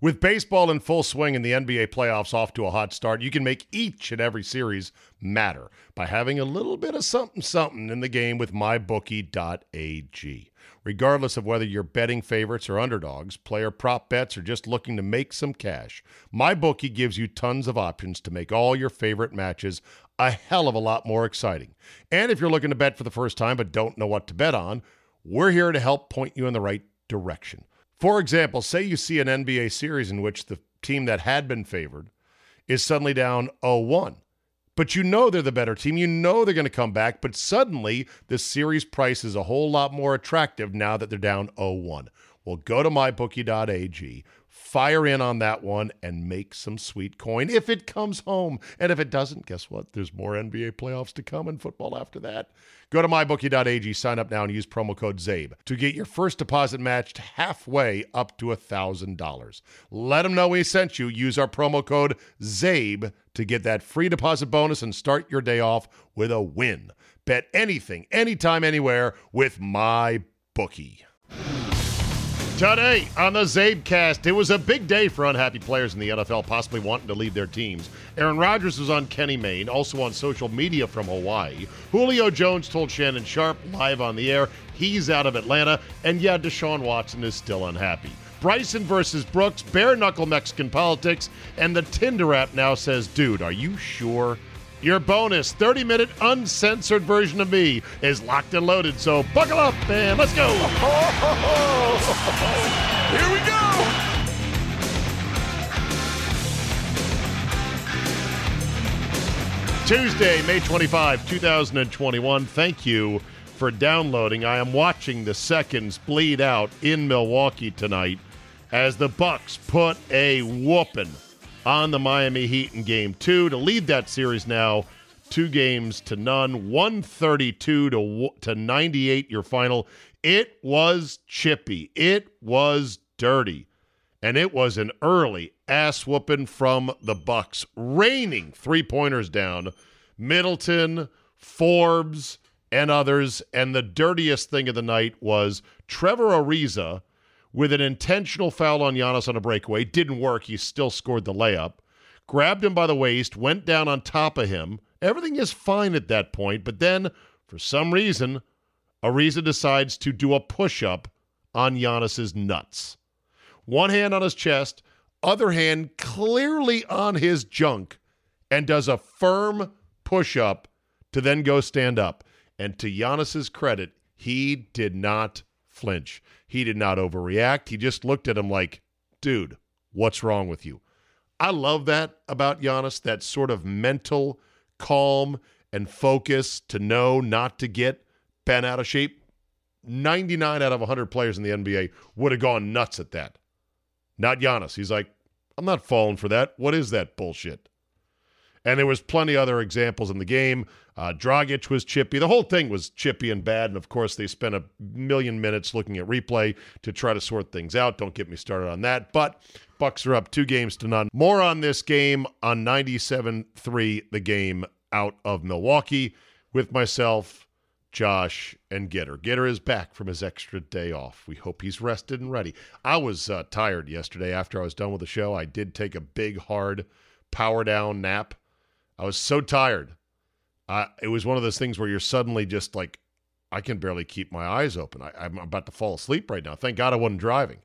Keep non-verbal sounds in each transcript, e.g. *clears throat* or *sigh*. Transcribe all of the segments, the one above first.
With baseball in full swing and the NBA playoffs off to a hot start, you can make each and every series matter by having a little bit of something something in the game with mybookie.ag. Regardless of whether you're betting favorites or underdogs, player prop bets, or just looking to make some cash, MyBookie gives you tons of options to make all your favorite matches a hell of a lot more exciting. And if you're looking to bet for the first time but don't know what to bet on, we're here to help point you in the right direction. For example, say you see an NBA series in which the team that had been favored is suddenly down 0 1. But you know they're the better team. You know they're going to come back. But suddenly, the series price is a whole lot more attractive now that they're down 0 1. Well, go to mybookie.ag, fire in on that one, and make some sweet coin if it comes home. And if it doesn't, guess what? There's more NBA playoffs to come and football after that. Go to mybookie.ag, sign up now, and use promo code ZABE to get your first deposit matched halfway up to $1,000. Let them know we sent you. Use our promo code ZABE to get that free deposit bonus and start your day off with a win. Bet anything, anytime, anywhere with my bookie. Today on the Zabecast, it was a big day for unhappy players in the NFL, possibly wanting to leave their teams. Aaron Rodgers was on Kenny Mayne, also on social media from Hawaii. Julio Jones told Shannon Sharpe live on the air he's out of Atlanta, and yeah, Deshaun Watson is still unhappy. Bryson versus Brooks, bare knuckle Mexican politics, and the Tinder app now says, dude, are you sure? Your bonus 30 minute uncensored version of me is locked and loaded. So buckle up and let's go. *laughs* Here we go. Tuesday, May 25, 2021. Thank you for downloading. I am watching the seconds bleed out in Milwaukee tonight as the Bucks put a whooping on the Miami Heat in game two to lead that series now two games to none, 132 to, to 98, your final. It was chippy. It was dirty. And it was an early ass whooping from the Bucks, raining three pointers down. Middleton, Forbes, and others. And the dirtiest thing of the night was Trevor Ariza with an intentional foul on Giannis on a breakaway. Didn't work. He still scored the layup. Grabbed him by the waist, went down on top of him. Everything is fine at that point, but then, for some reason, Ariza decides to do a push up on Giannis's nuts. One hand on his chest, other hand clearly on his junk, and does a firm push up to then go stand up. And to Giannis's credit, he did not flinch. He did not overreact. He just looked at him like, dude, what's wrong with you? I love that about Giannis, that sort of mental calm and focus to know not to get bent out of shape. 99 out of 100 players in the NBA would have gone nuts at that. Not Giannis. He's like, I'm not falling for that. What is that bullshit? And there was plenty other examples in the game. Uh, Dragic was chippy. The whole thing was chippy and bad. And of course, they spent a million minutes looking at replay to try to sort things out. Don't get me started on that. But Bucks are up two games to none. More on this game on 97-3, the game out of Milwaukee with myself, Josh, and Gitter. Gitter is back from his extra day off. We hope he's rested and ready. I was uh, tired yesterday after I was done with the show. I did take a big, hard power down nap. I was so tired. It was one of those things where you're suddenly just like, I can barely keep my eyes open. I, I'm about to fall asleep right now. Thank God I wasn't driving.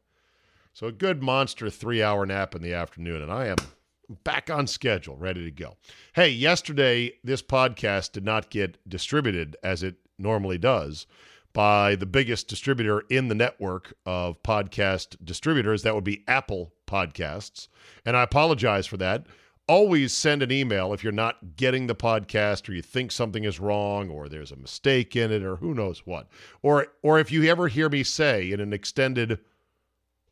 So a good monster three hour nap in the afternoon, and I am back on schedule, ready to go. Hey, yesterday this podcast did not get distributed as it normally does by the biggest distributor in the network of podcast distributors. That would be Apple Podcasts. And I apologize for that. Always send an email if you're not getting the podcast or you think something is wrong or there's a mistake in it or who knows what. Or or if you ever hear me say in an extended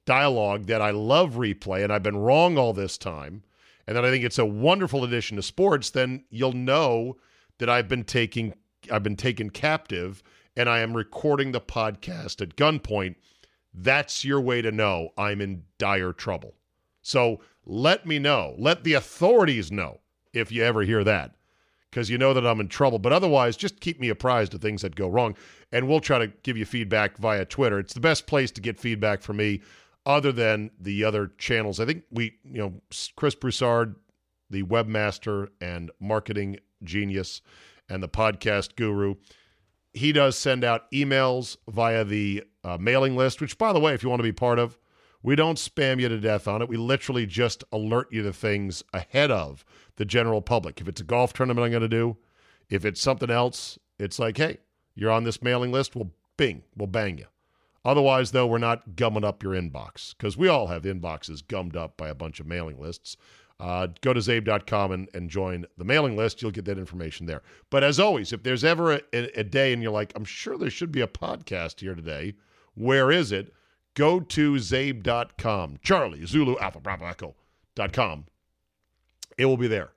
dialogue that I love replay and I've been wrong all this time and that I think it's a wonderful addition to sports, then you'll know that I've been taking I've been taken captive and I am recording the podcast at gunpoint, that's your way to know I'm in dire trouble. So let me know. Let the authorities know if you ever hear that, because you know that I'm in trouble. But otherwise, just keep me apprised of things that go wrong, and we'll try to give you feedback via Twitter. It's the best place to get feedback from me, other than the other channels. I think we, you know, Chris Broussard, the webmaster and marketing genius, and the podcast guru he does send out emails via the uh, mailing list, which, by the way, if you want to be part of, we don't spam you to death on it. We literally just alert you to things ahead of the general public. If it's a golf tournament I'm going to do, if it's something else, it's like, hey, you're on this mailing list. We'll bing, we'll bang you. Otherwise, though, we're not gumming up your inbox because we all have inboxes gummed up by a bunch of mailing lists. Uh, go to zabe.com and, and join the mailing list. You'll get that information there. But as always, if there's ever a, a, day and you're like, I'm sure there should be a podcast here today, where is it? Go to zabe.com. Charlie, Zulu, Alpha, Bravo, Echo.com. It will be there.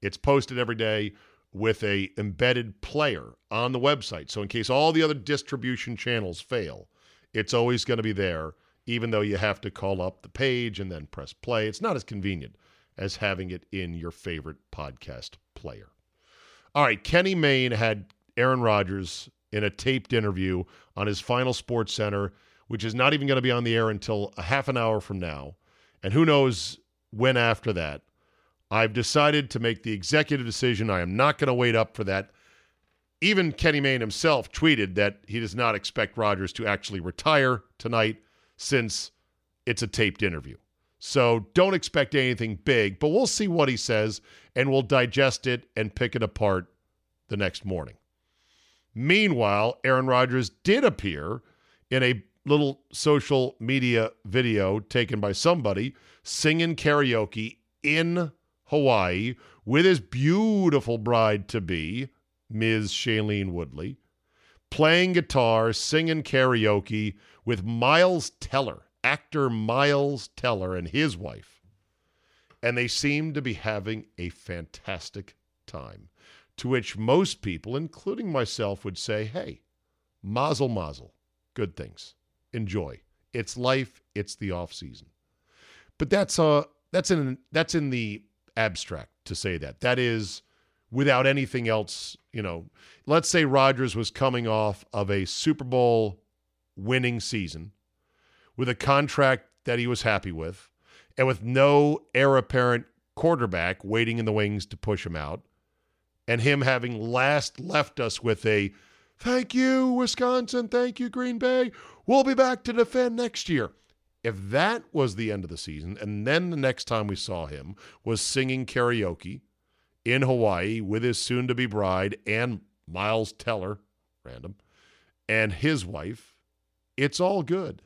It's posted every day with a embedded player on the website. So in case all the other distribution channels fail, it's always going to be there, even though you have to call up the page and then press play. It's not as convenient as having it in your favorite podcast player. All right, Kenny Mayne had Aaron Rodgers in a taped interview on his final Sports Center, which is not even going to be on the air until a half an hour from now. And who knows when after that. I've decided to make the executive decision. I am not going to wait up for that. Even Kenny Mayne himself tweeted that he does not expect Rodgers to actually retire tonight since it's a taped interview. So don't expect anything big, but we'll see what he says and we'll digest it and pick it apart the next morning. Meanwhile, Aaron Rodgers did appear in a little social media video taken by somebody singing karaoke in Hawaii with his beautiful bride to be, Ms. Shailene Woodley, playing guitar, singing karaoke with Miles Teller actor Miles Teller and his wife. And they seem to be having a fantastic time. To which most people, including myself, would say, hey, mazel mazel, good things. Enjoy. It's life, it's the off season. But that's uh that's in that's in the abstract to say that. That is without anything else, you know. Let's say Rodgers was coming off of a Super Bowl winning season with a contract that he was happy with and with no heir apparent quarterback waiting in the wings to push him out, and him having last left us with a thank you, Wisconsin, thank you, Green Bay, we'll be back to defend next year. If that was the end of the season, and then the next time we saw him was singing karaoke in Hawaii with his soon to be bride and Miles Teller, random, and his wife, it's all good.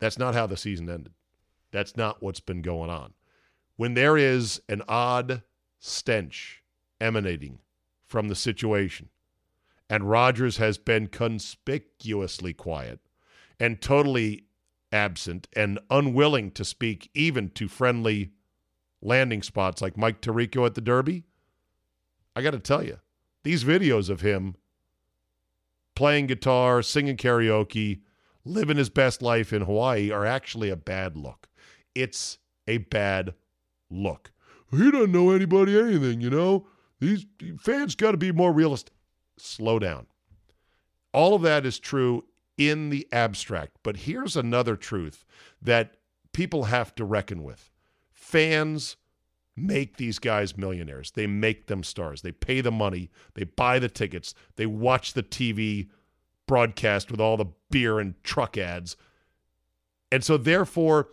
That's not how the season ended. That's not what's been going on. When there is an odd stench emanating from the situation, and Rodgers has been conspicuously quiet and totally absent and unwilling to speak even to friendly landing spots like Mike Tirico at the Derby, I got to tell you, these videos of him playing guitar, singing karaoke, living his best life in Hawaii are actually a bad look. It's a bad look. He doesn't know anybody anything, you know. These fans got to be more realistic. Slow down. All of that is true in the abstract, but here's another truth that people have to reckon with. Fans make these guys millionaires. They make them stars. They pay the money, they buy the tickets, they watch the TV broadcast with all the beer and truck ads. And so, therefore,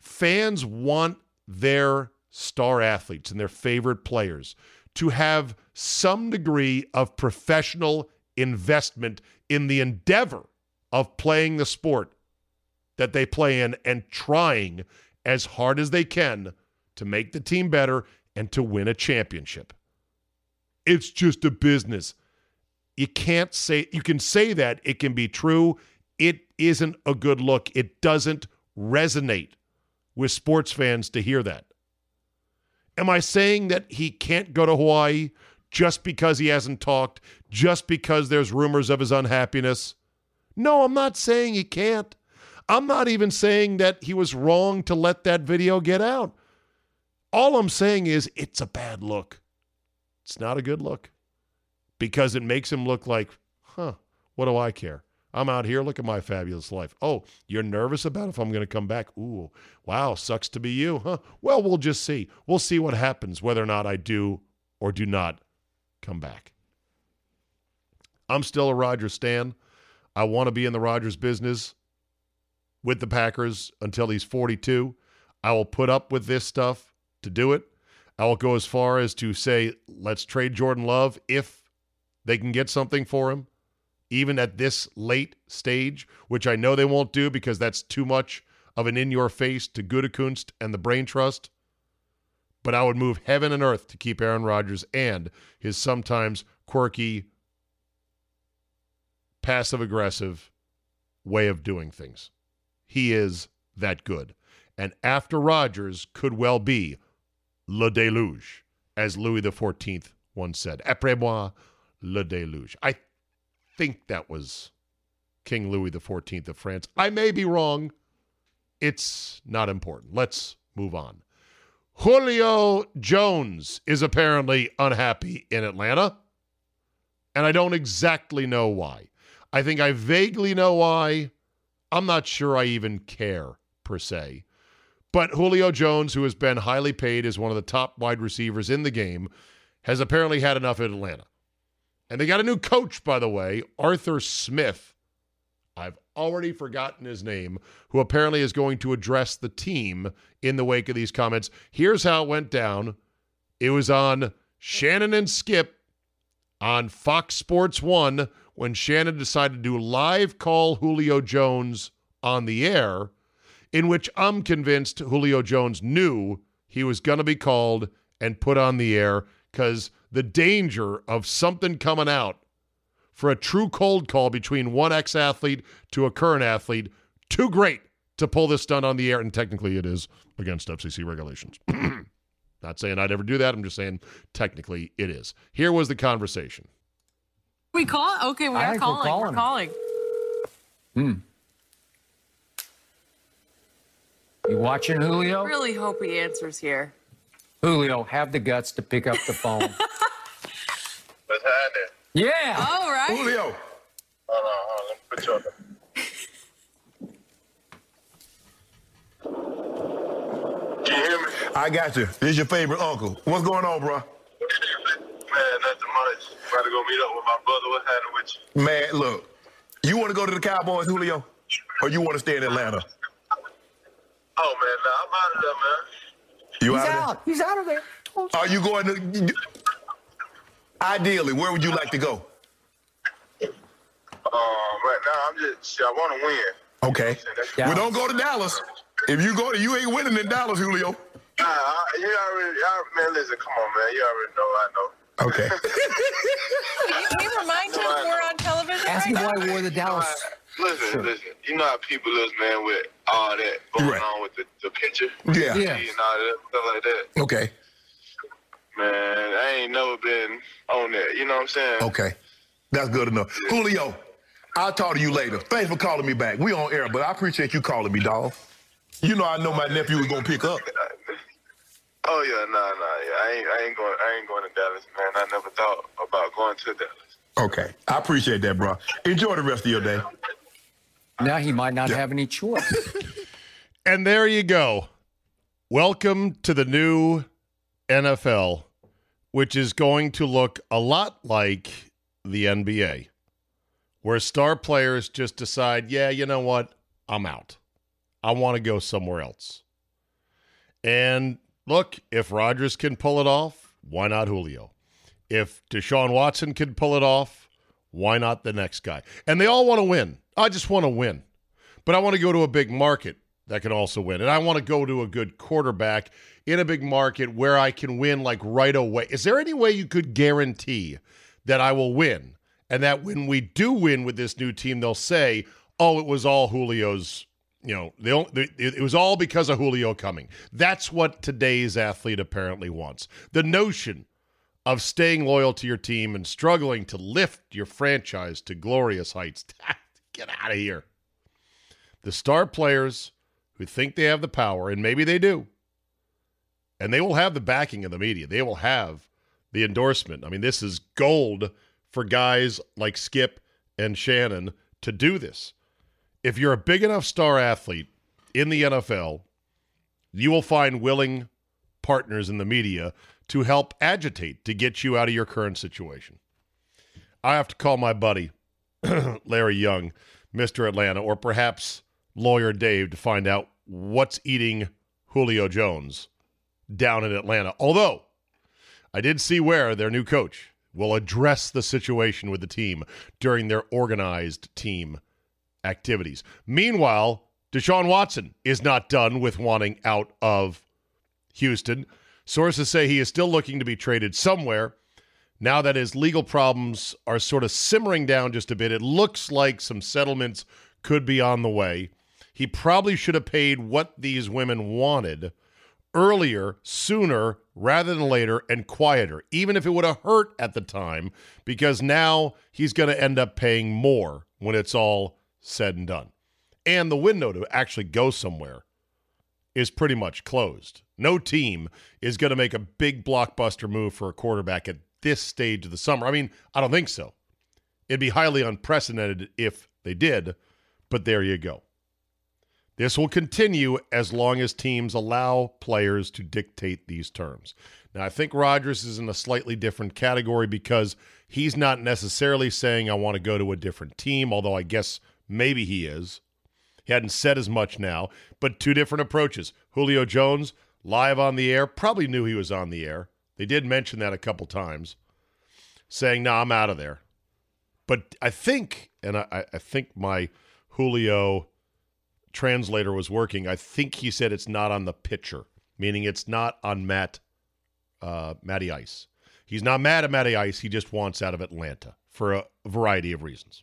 fans want their star athletes and their favorite players to have some degree of professional investment in the endeavor of playing the sport that they play in and trying as hard as they can to make the team better and to win a championship. It's just a business. You can't say, you can say that, it can be true. It isn't a good look. It doesn't resonate with sports fans to hear that. Am I saying that he can't go to Hawaii just because he hasn't talked, just because there's rumors of his unhappiness? No, I'm not saying he can't. I'm not even saying that he was wrong to let that video get out. All I'm saying is it's a bad look. It's not a good look because it makes him look like, huh, what do I care? I'm out here. Look at my fabulous life. Oh, you're nervous about if I'm going to come back? Ooh, wow, sucks to be you, huh? Well, we'll just see. We'll see what happens, whether or not I do or do not come back. I'm still a Rodgers stan. I want to be in the Rodgers business with the Packers until he's 42. I will put up with this stuff to do it. I will go as far as to say, let's trade Jordan Love if they can get something for him even at this late stage, which I know they won't do because that's too much of an in your face to Gutekunst and the Brain Trust. But I would move heaven and earth to keep Aaron Rodgers and his sometimes quirky, passive aggressive way of doing things. He is that good. And after Rodgers could well be le déluge, as Louis XIV once said. Après moi, le déluge. I think that was King Louis XIV of France. I may be wrong. It's not important. Let's move on. Julio Jones is apparently unhappy in Atlanta, and I don't exactly know why. I think I vaguely know why. I'm not sure I even care, per se. But Julio Jones, who has been highly paid as one of the top wide receivers in the game, has apparently had enough in Atlanta. And they got a new coach, by the way, Arthur Smith. I've already forgotten his name, who apparently is going to address the team in the wake of these comments. Here's how it went down it was on Shannon and Skip on Fox Sports 1 when Shannon decided to do live call Julio Jones on the air, in which I'm convinced Julio Jones knew he was going to be called and put on the air because the danger of something coming out for a true cold call between one ex athlete to a current athlete, too great to pull this stunt on the air. And technically, it is against FCC regulations. *clears throat* Not saying I'd ever do that. I'm just saying technically it is. Here was the conversation. We call? Okay, we are calling. We're, we're calling. Hmm. You watching Julio? I really hope he answers here. Julio, have the guts to pick up the phone. *laughs* What's happening? Yeah. All right. Julio. Hold on, hold on. Let me put you on. Can you hear me? I got you. This is your favorite uncle. What's going on, bro? Man, nothing much. About to go meet up with my brother. What's happening with you? Man, look. You want to go to the Cowboys, Julio? Or you want to stay in Atlanta? Oh, man, nah, I'm out of there, man. You He's out, out. He's out of there. Are you going to? Ideally, where would you like to go? Um, right now I'm just I want to win. Okay. Well, don't go to Dallas. If you go, to, you ain't winning in Dallas, Julio. Nah, I, you already, y'all, man. Listen, come on, man. You already know. I know. Okay. *laughs* Can you remind *laughs* him we're on television Ask right him now? why he wore the Dallas. Listen, Sure. listen. You know how people is, man, with all that going Right. on with the, the picture, Yeah. Yeah. and all that stuff like that. Okay. Man, I ain't never been on that. You know what I'm saying? Okay. That's good enough. Julio, I'll talk to you later. Thanks for calling me back. We on air, but I appreciate you calling me, dog. You know I know my nephew was gonna pick up. Oh yeah, nah, nah, yeah. I ain't, I ain't going, I ain't going to Dallas, man. I never thought about going to Dallas. Okay. I appreciate that, bro. Enjoy the rest of your day. Now he might not have any choice. *laughs* And there you go. Welcome to the new NFL, which is going to look a lot like the NBA, where star players just decide, yeah, you know what? I'm out. I want to go somewhere else. And look, if Rodgers can pull it off, why not Julio? If Deshaun Watson can pull it off, why not the next guy? And they all want to win. I just want to win. But I want to go to a big market that can also win. And I want to go to a good quarterback in a big market where I can win like right away. Is there any way you could guarantee that I will win? And that when we do win with this new team, they'll say, oh, it was all Julio's, you know, they, it was all because of Julio coming. That's what today's athlete apparently wants. The notion of staying loyal to your team and struggling to lift your franchise to glorious heights. *laughs* Get out of here. The star players who think they have the power, and maybe they do, and they will have the backing of the media, they will have the endorsement. I mean, this is gold for guys like Skip and Shannon to do this. If you're a big enough star athlete in the NFL, you will find willing partners in the media to help agitate to get you out of your current situation. I have to call my buddy, *clears throat* Larry Young, Mr. Atlanta, or perhaps Lawyer Dave to find out what's eating Julio Jones down in Atlanta. Although I did see where their new coach will address the situation with the team during their organized team activities. Meanwhile, Deshaun Watson is not done with wanting out of Houston. Sources say he is still looking to be traded somewhere. Now that his legal problems are sort of simmering down just a bit, it looks like some settlements could be on the way. He probably should have paid what these women wanted earlier, sooner, rather than later, and quieter, even if it would have hurt at the time, because now he's going to end up paying more when it's all said and done. And the window to actually go somewhere is pretty much closed. No team is going to make a big blockbuster move for a quarterback at this stage of the summer. I mean, I don't think so. It'd be highly unprecedented if they did, but there you go. This will continue as long as teams allow players to dictate these terms. Now, I think Rodgers is in a slightly different category because he's not necessarily saying, I want to go to a different team, although I guess maybe he is. He hadn't said as much now, but two different approaches. Julio Jones, live on the air, probably knew he was on the air. They did mention that a couple times, saying, "No, nah, I'm out of there." But I think, and I, I think my Julio translator was working. I think he said it's not on the pitcher, meaning it's not on Matt uh, Matty Ice. He's not mad at Matty Ice. He just wants out of Atlanta for a variety of reasons.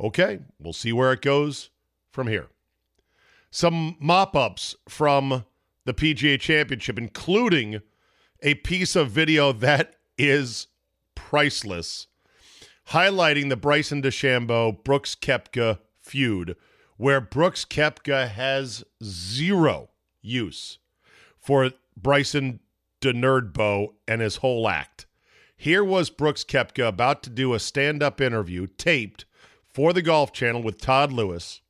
Okay, we'll see where it goes from here. Some mop ups from the PGA Championship, including a piece of video that is priceless, highlighting the Bryson DeChambeau Brooks Koepka feud, where Brooks Koepka has zero use for Bryson DeNerdbo and his whole act. Here was Brooks Koepka about to do a stand up interview taped for the Golf Channel with Todd Lewis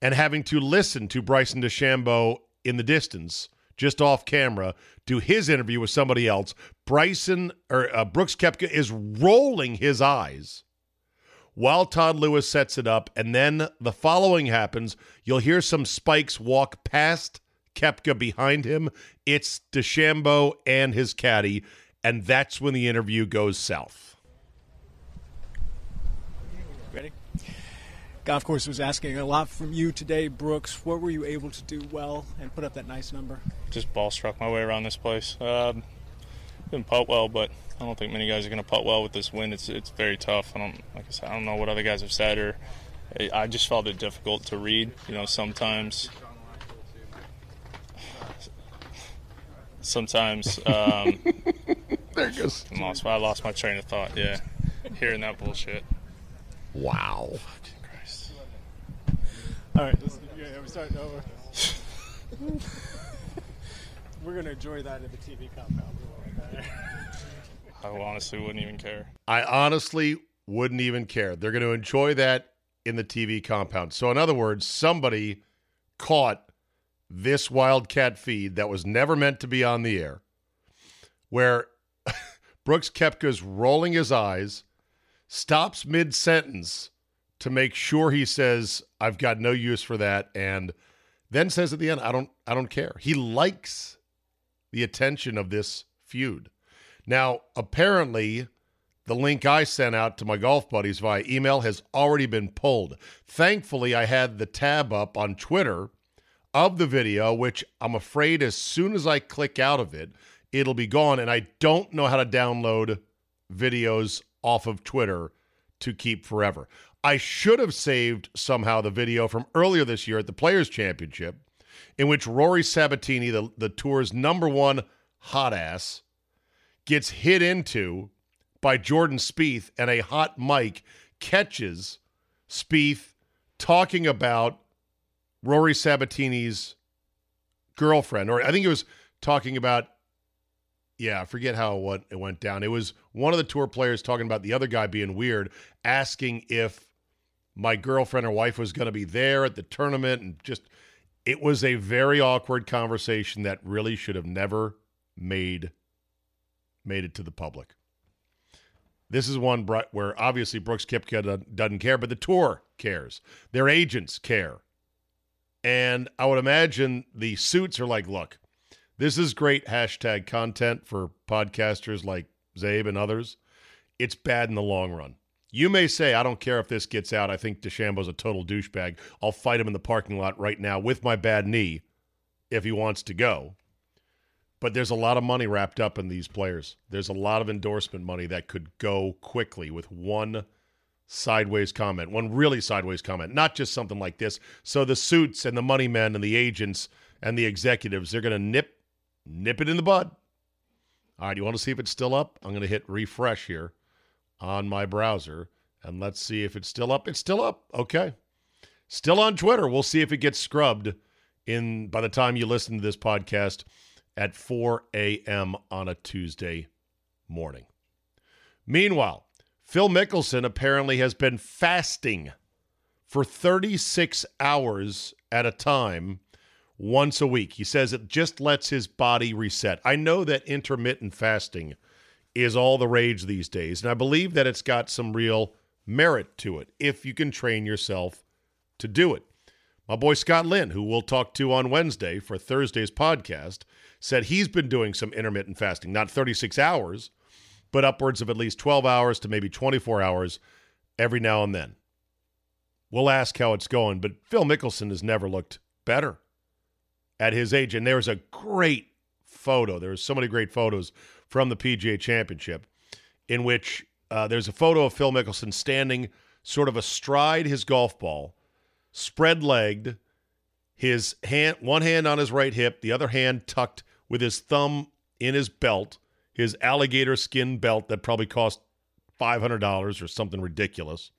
and having to listen to Bryson DeChambeau in the distance, just off camera, do his interview with somebody else. Bryson or uh, Brooks Koepka is rolling his eyes while Todd Lewis sets it up, and then the following happens. You'll hear some spikes walk past Koepka behind him. It's DeChambeau and his caddy, and that's when the interview goes south. Ready? Golf course was asking a lot from you today, Brooks. What were you able to do well and put up that nice number? Just ball struck my way around this place. Um, didn't putt well, but I don't think many guys are going to putt well with this wind. It's it's very tough. I don't like I said. I don't know what other guys have said, or I just felt it difficult to read. You know, sometimes. Sometimes. Um, *laughs* there goes. I lost, I lost my train of thought. Yeah, hearing that bullshit. Wow. All right, let's, yeah, we're starting over. *laughs* we're gonna enjoy that in the TV compound. *laughs* I honestly wouldn't even care. I honestly wouldn't even care. They're going to enjoy that in the TV compound. So, in other words, somebody caught this Wildcat feed that was never meant to be on the air, where *laughs* Brooks Koepka's rolling his eyes, stops mid sentence to make sure he says, I've got no use for that, and Then says at the end, I don't I don't care. He likes the attention of this feud. Now, apparently, the link I sent out to my golf buddies via email has already been pulled. Thankfully, I had the tab up on Twitter of the video, which I'm afraid as soon as I click out of it, it'll be gone. And I don't know how to download videos off of Twitter to keep forever. I should have saved somehow the video from earlier this year at the Players Championship, in which Rory Sabatini, the, the tour's number one hot ass, gets hit into by Jordan Spieth, and a hot mic catches Spieth talking about Rory Sabatini's girlfriend, or I think it was talking about. Yeah, I forget how what it went down. It was one of the tour players talking about the other guy being weird, asking if my girlfriend or wife was going to be there at the tournament, and just it was a very awkward conversation that really should have never made made it to the public. This is one where obviously Brooks Koepka doesn't care, but the tour cares. Their agents care. And I would imagine the suits are like, look, this is great hashtag content for podcasters like Zabe and others. It's bad in the long run. You may say, I don't care if this gets out. I think DeChambeau's a total douchebag. I'll fight him in the parking lot right now with my bad knee if he wants to go. But there's a lot of money wrapped up in these players. There's a lot of endorsement money that could go quickly with one sideways comment, one really sideways comment, not just something like this. So the suits and the money men and the agents and the executives, they're going to nip nip it in the bud. All right, you want to see if it's still up? I'm going to hit refresh here on my browser and let's see if it's still up. It's still up. Okay. Still on Twitter. We'll see if it gets scrubbed in by the time you listen to this podcast at 4 a.m. on a Tuesday morning. Meanwhile, Phil Mickelson apparently has been fasting for 36 hours at a time once a week. He says it just lets his body reset. I know that intermittent fasting is all the rage these days, and I believe that it's got some real merit to it if you can train yourself to do it. My boy Scott Lynn, who we'll talk to on Wednesday for Thursday's podcast, said he's been doing some intermittent fasting, not 36 hours, but upwards of at least 12 hours to maybe 24 hours every now and then. We'll ask how it's going, but Phil Mickelson has never looked better at his age. And there's a great photo. There's so many great photos from the PGA Championship in which uh, there's a photo of Phil Mickelson standing sort of astride his golf ball, spread legged, his hand, one hand on his right hip, the other hand tucked with his thumb in his belt, his alligator skin belt that probably cost $500 or something ridiculous.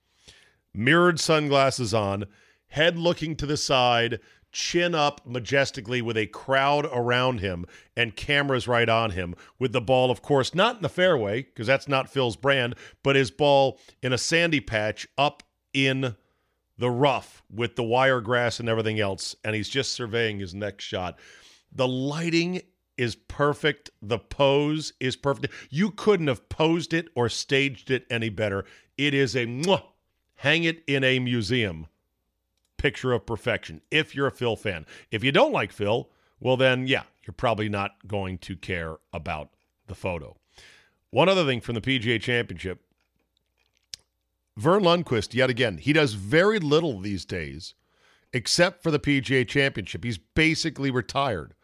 Mirrored sunglasses on, head looking to the side, chin up majestically with a crowd around him and cameras right on him with the ball of course not in the fairway because that's not Phil's brand but his ball in a sandy patch up in the rough with the wire grass and everything else and he's just surveying his next shot the lighting is perfect. The pose is perfect. You couldn't have posed it or staged it any better. It is a mwah, hang it in a museum picture of perfection if you're a Phil fan. If you don't like Phil, well, then, yeah, you're probably not going to care about the photo. One other thing from the PGA Championship Verne Lundquist, yet again, he does very little these days except for the PGA Championship. He's basically retired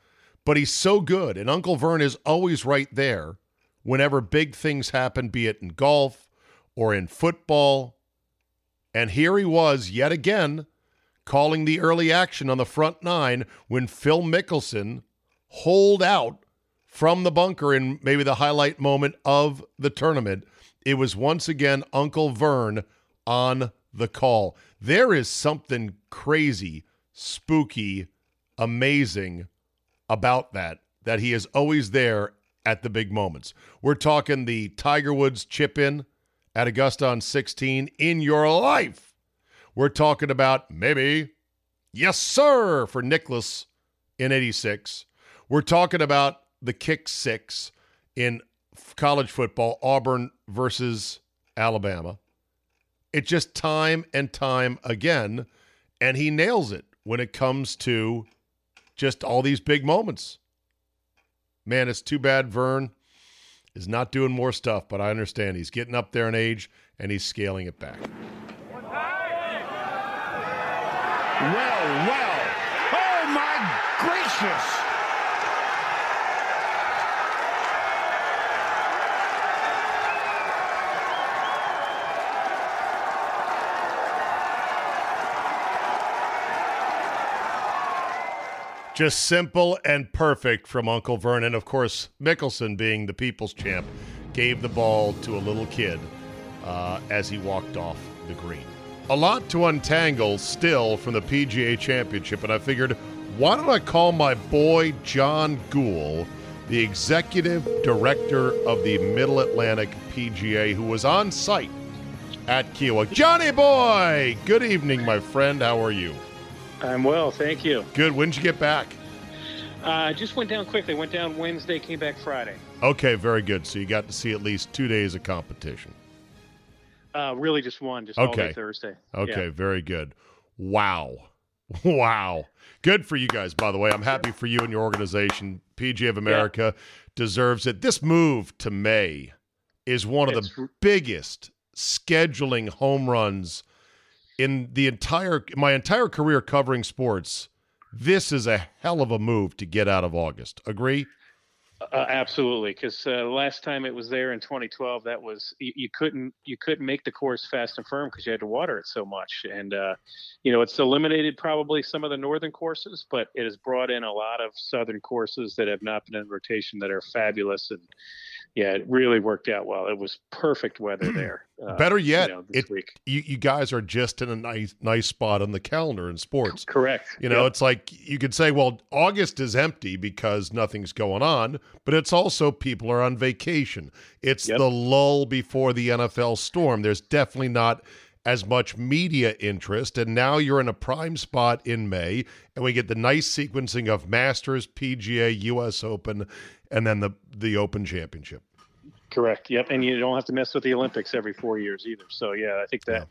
but he's so good. And Uncle Vern is always right there whenever big things happen, be it in golf or in football. And here he was yet again calling the early action on the front nine when Phil Mickelson holed out from the bunker in maybe the highlight moment of the tournament. It was once again Uncle Vern on the call. There is something crazy, spooky, amazing about that, that he is always there at the big moments. We're talking the Tiger Woods chip in at Augusta on 16 in your life. We're talking about maybe, yes, sir, for Nicklaus in 86. We're talking about the kick six in college football, Auburn versus Alabama. It's just time and time again, and he nails it when it comes to just all these big moments. Man, it's too bad Vern is not doing more stuff, but I understand he's getting up there in age and he's scaling it back. Well, well. Oh, my gracious. Just simple and perfect from Uncle Vernon. Of course, Mickelson, being the people's champ, gave the ball to a little kid uh, as he walked off the green. A lot to untangle still from the PGA Championship, and I figured, why don't I call my boy Jon Guhl, the executive director of the Middle Atlantic PGA, who was on site at Kiawah. Johnny boy, good evening, my friend. How are you? I'm well, thank you. Good. When did you get back? I uh, just went down quickly. Went down Wednesday, came back Friday. Okay, very good. So you got to see at least two days of competition. Uh, really, just one. Just all Okay. day Thursday. Okay, Yeah. very good. Wow. *laughs* Wow. Good for you guys, by the way. I'm happy for you and your organization. PG of America deserves it. This move to May is one of the biggest scheduling home runs in the entire my entire career covering sports. This is a hell of a move to get out of August. Agree? Uh, absolutely, because uh, last time it was there in 2012, that was you, you couldn't you couldn't make the course fast and firm because you had to water it so much, and uh, you know it's eliminated probably some of the northern courses, but it has brought in a lot of southern courses that have not been in rotation that are fabulous, and yeah, it really worked out well. It was perfect weather there. uh, Better yet, you know, this it, week. you you guys are just in a nice nice spot on the calendar in sports. Correct. You know, Yep. it's like you could say, well, August is empty because nothing's going on, but it's also people are on vacation. It's the lull before the NFL storm. There's definitely not as much media interest, and now you're in a prime spot in May, and we get the nice sequencing of Masters, PGA, U.S. Open, and then the the Open Championship. Correct. Yep. And you don't have to mess with the Olympics every four years either. So yeah, I think that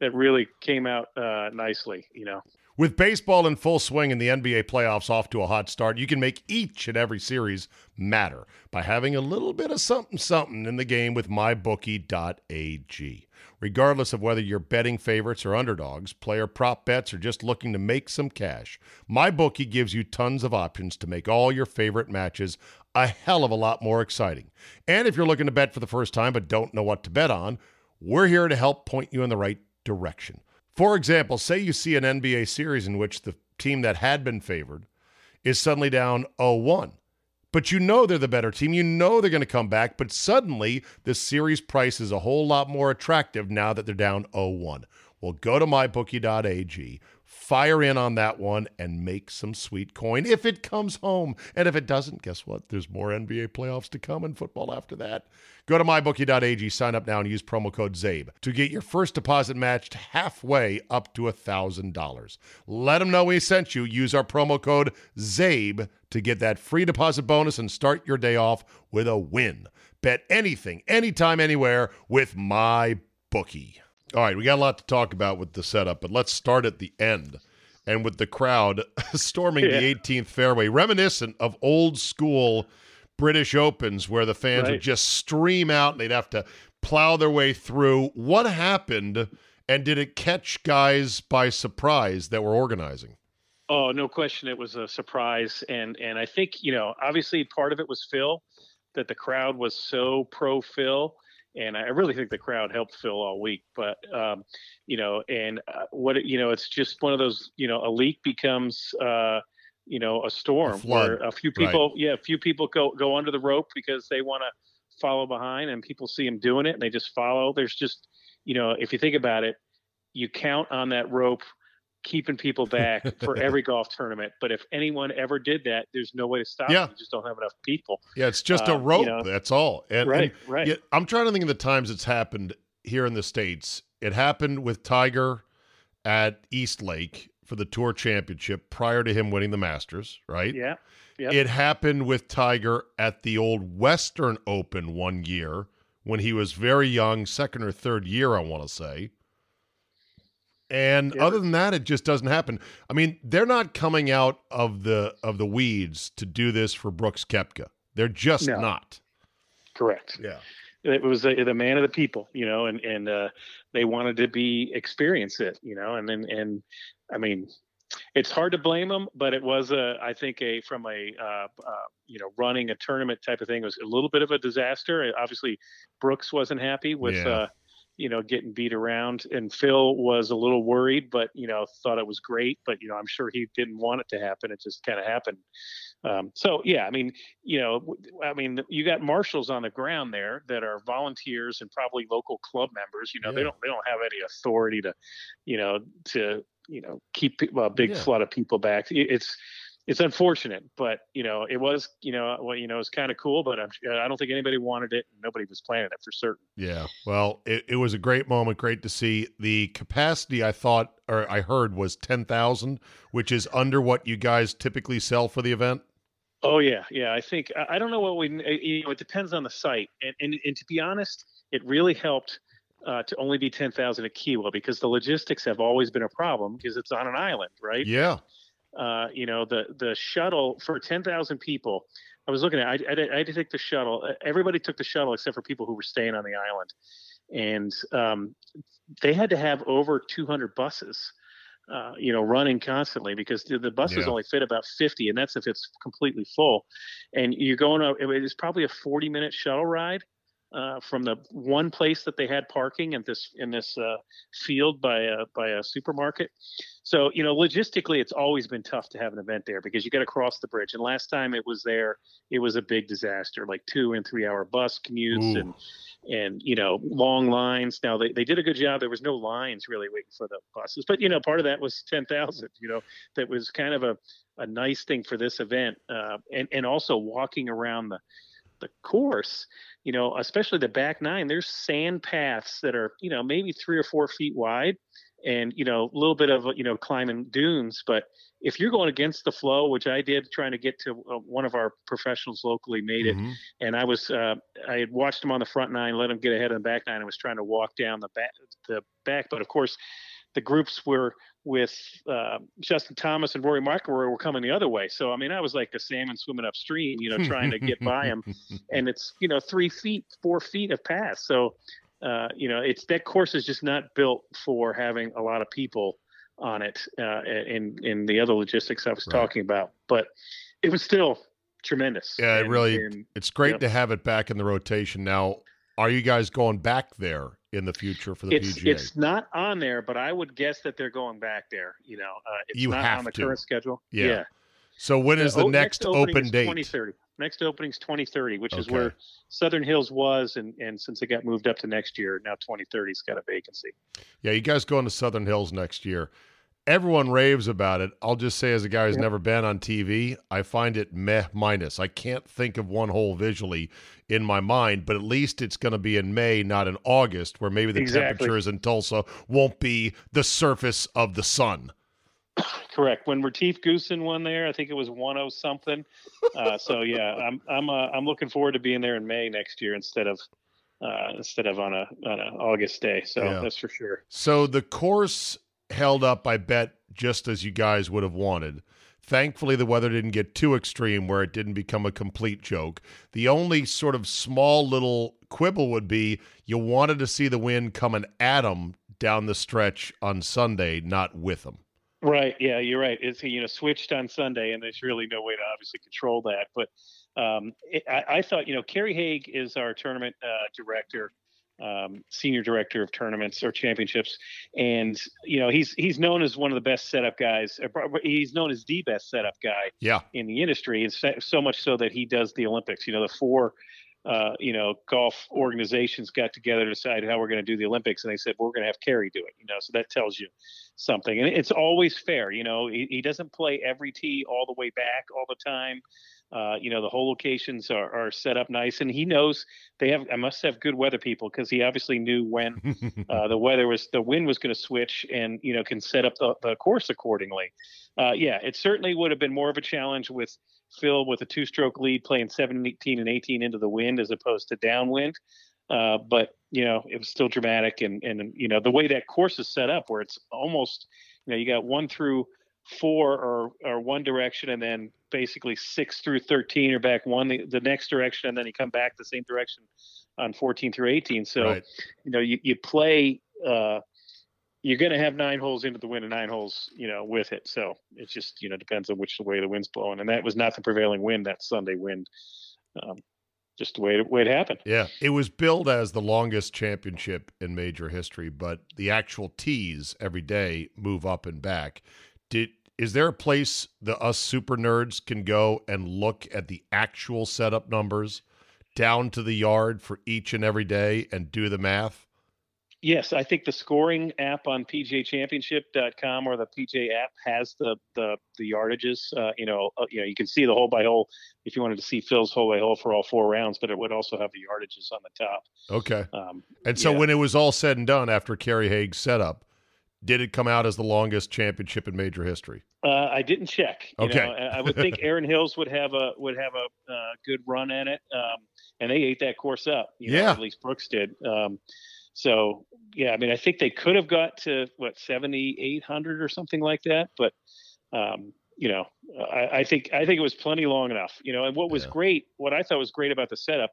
that really came out uh, nicely. You know. With baseball in full swing and the NBA playoffs off to a hot start, you can make each and every series matter by having a little bit of something something in the game with mybookie.ag. Regardless of whether you're betting favorites or underdogs, player prop bets, or just looking to make some cash, MyBookie gives you tons of options to make all your favorite matches a hell of a lot more exciting. And if you're looking to bet for the first time but don't know what to bet on, we're here to help point you in the right direction. For example, say you see an NBA series in which the team that had been favored is suddenly down 0 1. But you know they're the better team. You know they're going to come back. But suddenly, the series price is a whole lot more attractive now that they're down 0 1. Well, go to mybookie.ag, fire in on that one, and make some sweet coin if it comes home. And if it doesn't, guess what? There's more NBA playoffs to come and football after that. Go to mybookie.ag, sign up now, and use promo code ZABE to get your first deposit matched halfway up to $1,000. Let them know we sent you. Use our promo code ZABE to get that free deposit bonus and start your day off with a win. Bet anything, anytime, anywhere with my bookie. All right, we got a lot to talk about with the setup, but let's start at the end and with the crowd *laughs* storming Yeah. the 18th fairway, reminiscent of old school British Opens where the fans would just stream out and they'd have to plow their way through. What happened, and did it catch guys by surprise that were organizing? Oh, no question, it was a surprise, and and I think you know, obviously, part of it was Phil, that the crowd was so pro Phil, and I really think the crowd helped Phil all week. But um, you know, and uh, what you know, it's just one of those, you know, a leak becomes. Uh, you know, a storm flood, where a few right. people, yeah, a few people go go under the rope because they want to follow behind, and people see them doing it, and they just follow. There's just, you know, if you think about it, you count on that rope keeping people back for *laughs* every golf tournament. But if anyone ever did that, there's no way to stop Yeah. it. You just don't have enough people. Yeah, it's just Uh, a you rope. know. That's all. And, Right, and right. yet- I'm trying to think of the times it's happened here in the states. It happened with Tiger at East Lake for the Tour Championship prior to him winning the Masters, right? Yeah. Yep. It happened with Tiger at the old Western Open one year when he was very young, second or third year, I want to say. And Yeah. other than that, it just doesn't happen. I mean, they're not coming out of the of the weeds to do this for Brooks Koepka. They're just No. not. Correct. Yeah. It was the, the man of the people, you know, and and uh, they wanted to be experience it, you know, and then and I mean, it's hard to blame them, but it was a I think a from a uh, uh, you know running a tournament type of thing it was a little bit of a disaster. Obviously, Brooks wasn't happy with. Yeah. You know, getting beat around, and Phil was a little worried, but you know, thought it was great. But you know, I'm sure he didn't want it to happen. It just kind of happened. Um, so yeah, I mean, you know, I mean, you got marshals on the ground there that are volunteers and probably local club members. You know, they don't they don't have any authority to, you know, to you know keep a big Yeah. flood of people back. It's it's unfortunate, but you know, it was you know, well, you know, it's kind of cool, but I'm, I don't think anybody wanted it. and Nobody was planning it for certain. Yeah. Well, it, it was a great moment. Great to see. The capacity I thought or I heard was 10,000, which is under what you guys typically sell for the event. Oh yeah, yeah. I think I don't know what we. uh, You know, it depends on the site, and and, and to be honest, it really helped uh, to only be ten thousand at Kiawah because the logistics have always been a problem because it's on an island, right? Yeah. Uh, you know, the the shuttle for ten thousand people. I was looking at. I, I, I had to take the shuttle. Everybody took the shuttle except for people who were staying on the island, and um, they had to have over two hundred buses. Uh, you know, running constantly because the, the buses Yeah. only fit about 50, and that's if it's completely full. And you're going up, it was probably a 40 minute shuttle ride uh, from the one place that they had parking in this in this uh, field by a by a supermarket. So you know, logistically, it's always been tough to have an event there because you got to cross the bridge. And last time it was there, it was a big disaster, like two and three hour bus commutes Ooh. and and you know long lines. Now they, they did a good job. There was no lines really waiting for the buses, but you know part of that was ten thousand. You know that was kind of a a nice thing for this event, uh, and and also walking around the the course. You know, especially the back nine. There's sand paths that are you know maybe three or four feet wide, and you know a little bit of you know climbing dunes, but if you're going against the flow, which I did trying to get to uh, one of our professionals locally made it, Mhm. and I was uh, I had watched him on the front nine, let him get ahead of the back nine, and was trying to walk down the back the back. But of course, the groups were with uh, Justin Thomas and Rory McIlroy were coming the other way. So I mean, I was like a salmon swimming upstream, you know, trying to get by him, *laughs* and it's you know three feet, four feet of pass. So uh, you know, it's that course is just not built for having a lot of people on it uh, in in the other logistics I was Right. talking about. But it was still tremendous. Yeah, it really and it's great Yep. to have it back in the rotation. Now, are you guys going back there in the future for the it's PGA? it's not on there, but I would guess that they're going back there. You know, uh, it's You not have on the to. current schedule. Yeah. so when is the o- next, opening open date? 2030. Next opening's 2030, which is where Southern Hills was, and and since it got moved up to next year, now 2030's got a vacancy. Yeah, you guys going to Southern Hills next year. Everyone raves about it. I'll just say, as a guy who's Yeah. never been on TV, I find it meh minus. I can't think of one hole visually in my mind, but at least it's going to be in May, not in August, where maybe the Exactly. temperatures in Tulsa won't be the surface of the sun. *coughs* Correct. When Retief Goosen won there, I think it was 10 something. Uh, so yeah, I'm I'm uh, I'm looking forward to being there in May next year instead of uh, instead of on a on a August day. So Yeah. that's for sure. So the course held up, I bet, just as you guys would have wanted. Thankfully, the weather didn't get too extreme where it didn't become a complete joke. The only sort of small little quibble would be you wanted to see the wind coming at them down the stretch on Sunday, not with them. Right. Yeah, you're right. It's you know switched on Sunday, and there's really no way to obviously control that. But um, it, I, I thought you know Kerry Haigh is our tournament uh, director, um, senior director of tournaments or championships, and you know he's he's known as one of the best setup guys. He's known as the best setup guy Yeah. in the industry, and so, much so that he does the Olympics. You know, the four, uh, you know, golf organizations got together to decide how we're going to do the Olympics, and they said we're going to have Kerry do it. You know, so that tells you something, and it's always fair. You know, he, he doesn't play every tee all the way back all the time. Uh, you know, the whole locations are, are set up nice, and he knows they have. I must have good weather people because he obviously knew when *laughs* uh, the weather was the wind was going to switch and you know can set up the, the course accordingly uh, yeah it certainly would have been more of a challenge with phil with a two stroke lead playing 17 and 18 into the wind as opposed to downwind uh, but you know it was still dramatic, and and you know the way that course is set up, where it's almost you know you got one through four or or one direction, and then basically six through thirteen are back one the, the next direction, and then you come back the same direction on 14 through 18. So Right. you know you you play. Uh, you're going to have nine holes into the wind and nine holes, you know, with it. So it just, you know, depends on which way the wind's blowing. And that was not the prevailing wind that Sunday wind. Um, just the way it, way it happened. Yeah, it was billed as the longest championship in major history, but the actual tees every day move up and back. Did is there a place the us super nerds can go and look at the actual setup numbers down to the yard for each and every day and do the math? Yes, I think the scoring app on PGAChampionship.com or the PJ app has the the the yardages. Uh, you know, uh, you know, you can see the hole by hole if you wanted to see Phil's hole by hole for all four rounds, but it would also have the yardages on the top. Okay. Um, and so yeah. when it was all said and done after Kerry Haigh's setup, did it come out as the longest championship in major history? Uh, I didn't check. You Okay. know, I would think *laughs* Erin Hills would have a would have a uh, good run at it, um, and they ate that course up. You know, Yeah. at least Brooks did. Um, so yeah, I mean, I think they could have got to what seventy eight hundred or something like that, but um, you know, I, I think I think it was plenty long enough. You know, and what was great, what I thought was great about the setup.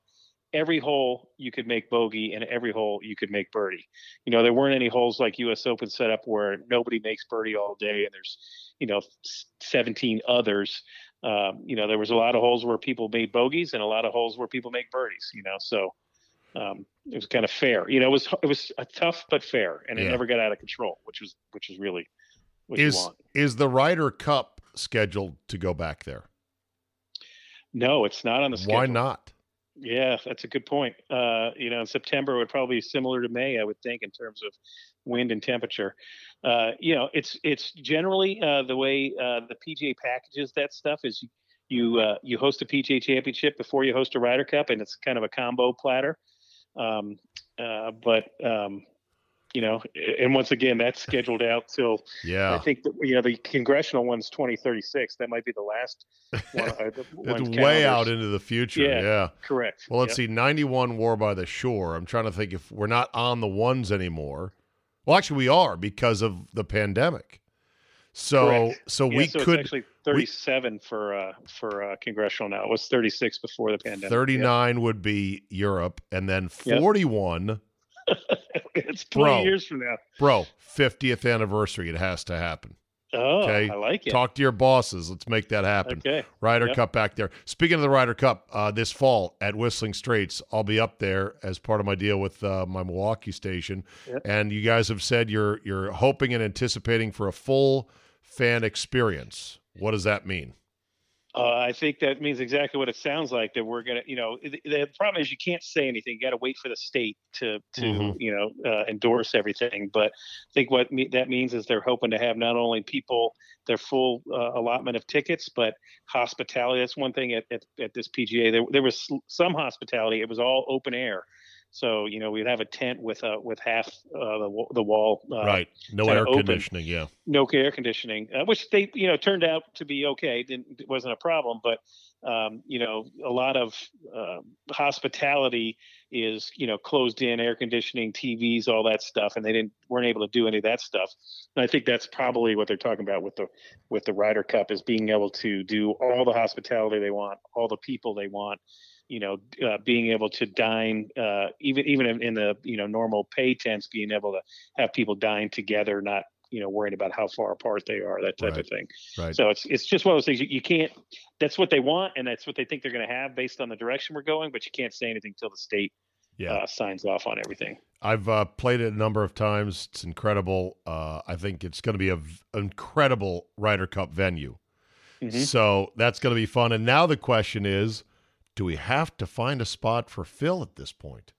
Every hole you could make bogey, and every hole you could make birdie. You know, there weren't any holes like U.S. Open set up where nobody makes birdie all day, and there's you know 17 others um, you know there was a lot of holes where people made bogeys and a lot of holes where people make birdies you know so um, it was kind of fair you know it was it was a tough but fair and it Yeah. never got out of control which was which was really what you Is is the Ryder Cup scheduled to go back there? no it's not on the schedule Why not? Yeah, that's a good point. Uh, you know, September would probably be similar to May, I would think, in terms of wind and temperature. Uh, you know, it's it's generally uh, the way uh, the PGA packages that stuff is you you, uh, you host a PGA Championship before you host a Ryder Cup, and it's kind of a combo platter. Um, uh, but um, you know, and once again, that's *laughs* scheduled out till Yeah. I think that, you know the congressional one's 2036. That might be the last *laughs* one. Uh, the It's way out into the future. Yeah, Yeah. correct. Well, let's Yep. see. 91 War by the Shore. I'm trying to think if we're not on the ones anymore. Well, actually, we are because of the pandemic. So, Correct. so Yeah, we so could it's actually 37 for uh, for uh, congressional now. It was 36 before the pandemic. 39 would be Europe, and then Yep. 41. it's 20 Bro. years from now. Bro, 50th anniversary. It has to happen. Oh, Okay. I like it. Talk to your bosses. Let's make that happen. Okay. Ryder Yep. Cup back there. Speaking of the Ryder Cup, uh, this fall at Whistling Straits, I'll be up there as part of my deal with uh, my Milwaukee station. Yep. And you guys have said you're you're hoping and anticipating for a full fan experience. What does that mean? Uh, I think that means exactly what it sounds like. That we're gonna, you know, the, the problem is you can't say anything. You got to wait for the state to to Mhm. you know uh, endorse everything. But I think what me- that means is they're hoping to have not only people their full uh, allotment of tickets, but hospitality. That's one thing at, at, at this PGA. There there was some hospitality. It was all open air. So you know we'd have a tent with uh, with half uh, the the wall uh, right. No air open conditioning. Yeah. no air conditioning, uh, which they you know turned out to be okay. Didn't it wasn't a problem, but um, you know a lot of uh, hospitality is you know closed in air conditioning, TVs, all that stuff, and they didn't weren't able to do any of that stuff. And I think that's probably what they're talking about with the with the Ryder Cup is being able to do all the hospitality they want, all the people they want. You know, uh, being able to dine, uh, even even in, the you know normal pay tents, being able to have people dine together, not you know worrying about how far apart they are, that type Right. of thing. Right. So it's it's just one of those things you, you can't. That's what they want, and that's what they think they're going to have based on the direction we're going. But you can't say anything till the state Yeah. uh, signs off on everything. I've uh, played it a number of times. It's incredible. Uh, I think it's going to be a v- incredible Ryder Cup venue. Mhm. So that's going to be fun. And now the question is, do we have to find a spot for Phil at this point?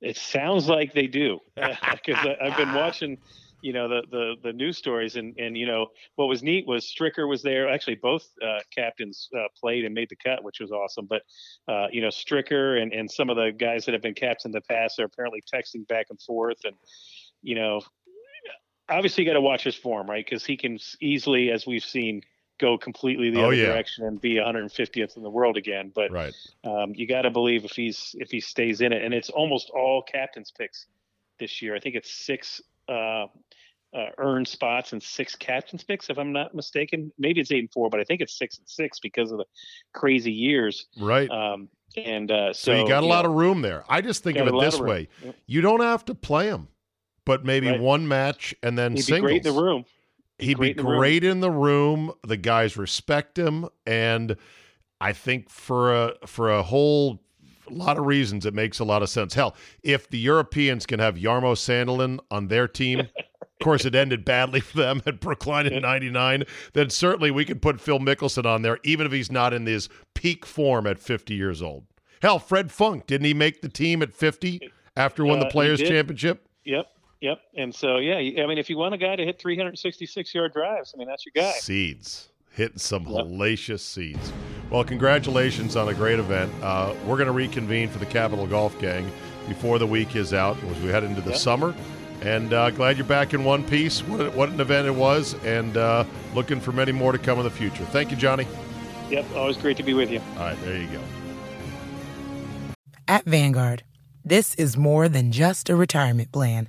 It sounds like they do *laughs* *laughs* because I've been watching, you know, the, the the news stories and and you know what was neat was Stricker was there. Actually, both uh, captains uh, played and made the cut, which was awesome. But uh, you know, Stricker and and some of the guys that have been captains in the past are apparently texting back and forth, and you know, obviously you got to watch his form, right? Because he can easily, as we've seen, go completely the Oh, other yeah. direction and be 150th in the world again. But Right. um, you got to believe if he's if he stays in it, and it's almost all captains picks this year. I think it's six uh, uh, earned spots and six captains picks, if I'm not mistaken. Maybe it's eight and four, but I think it's six and six because of the crazy years. Right. Um, and uh, So, so, you got a lot know, of room there. I just think of it this of way: you don't have to play him, but maybe Right. one match and then He'd be singles. great in the room. He'd great be in the great in the room. The guys respect him, and I think for a for a whole lot of reasons, it makes a lot of sense. Hell, if the Europeans can have Jarmo Sandelin on their team. *laughs* Of course, it ended badly for them at Brookline in '99. Then certainly we could put Phil Mickelson on there, even if he's not in his peak form at 50 years old. Hell, Fred Funk didn't he make the team at 50 after won Uh, the Players. Championship? Yep, yep. And so yeah, I mean, if you want a guy to hit 366 yard drives, I mean that's your guy. Seeds. Hitting some Yep. hellacious seeds. Well, congratulations on a great event. Uh, we're going to reconvene for the Capital Golf Gang before the week is out as we head into the Yep. summer. And uh, glad you're back in one piece. What, what an event it was, and uh, looking for many more to come in the future. Thank you, Johnny. Yep, always great to be with you. All right, there you go. At Vanguard, this is more than just a retirement plan.